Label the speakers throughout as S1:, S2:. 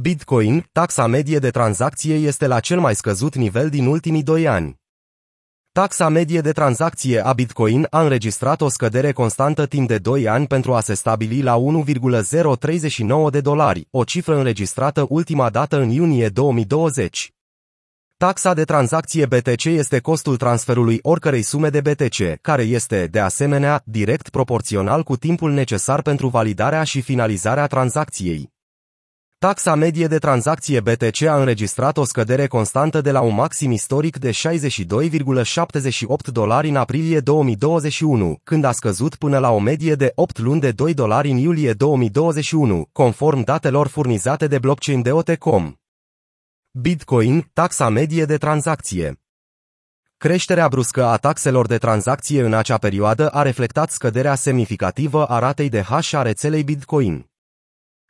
S1: Bitcoin, taxa medie de tranzacție este la cel mai scăzut nivel din ultimii doi ani. Taxa medie de tranzacție a Bitcoin a înregistrat o scădere constantă timp de 2 ani pentru a se stabili la 1,039 de dolari, o cifră înregistrată ultima dată în iunie 2020. Taxa de tranzacție BTC este costul transferului oricărei sume de BTC, care este, de asemenea, direct proporțional cu timpul necesar pentru validarea și finalizarea tranzacției. Taxa medie de tranzacție BTC a înregistrat o scădere constantă de la un maxim istoric de 62,78 dolari în aprilie 2021, când a scăzut până la o medie de 8 luni de 2 dolari în iulie 2021, conform datelor furnizate de blockchain de OTCOM. Bitcoin, taxa medie de tranzacție. Creșterea bruscă a taxelor de tranzacție în acea perioadă a reflectat scăderea semnificativă a ratei de hash a rețelei Bitcoin.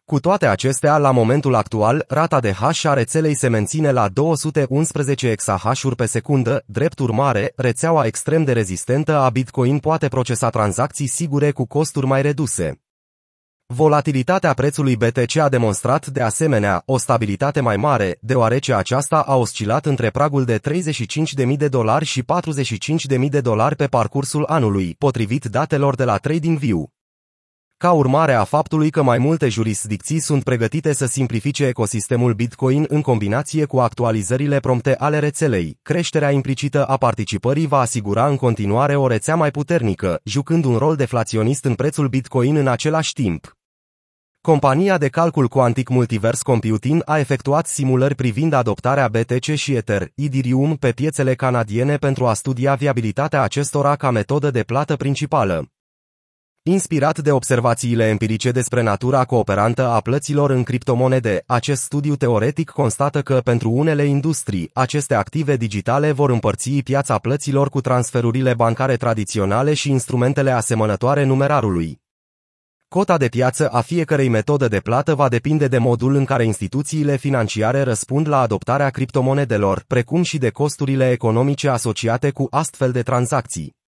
S1: Cu toate acestea, la momentul actual, rata de hash a rețelei se menține la 211 exahash-uri pe secundă, drept urmare, rețeaua extrem de rezistentă a Bitcoin poate procesa tranzacții sigure cu costuri mai reduse. Volatilitatea prețului BTC a demonstrat, de asemenea, o stabilitate mai mare, deoarece aceasta a oscilat între pragul de 35.000 de dolari și 45.000 de dolari pe parcursul anului, potrivit datelor de la TradingView. Ca urmare a faptului că mai multe jurisdicții sunt pregătite să simplifice ecosistemul Bitcoin în combinație cu actualizările prompte ale rețelei, creșterea implicită a participării va asigura în continuare o rețea mai puternică, jucând un rol deflaționist în prețul Bitcoin în același timp. Compania de calcul cuantic Multiverse Computing a efectuat simulări privind adoptarea BTC și Ether, Ethereum pe piețele canadiene pentru a studia viabilitatea acestora ca metodă de plată principală. Inspirat de observațiile empirice despre natura cooperantă a plăților în criptomonede, acest studiu teoretic constată că pentru unele industrii, aceste active digitale vor împărți piața plăților cu transferurile bancare tradiționale și instrumentele asemănătoare numerarului. Cota de piață a fiecărei metode de plată va depinde de modul în care instituțiile financiare răspund la adoptarea criptomonedelor, precum și de costurile economice asociate cu astfel de tranzacții.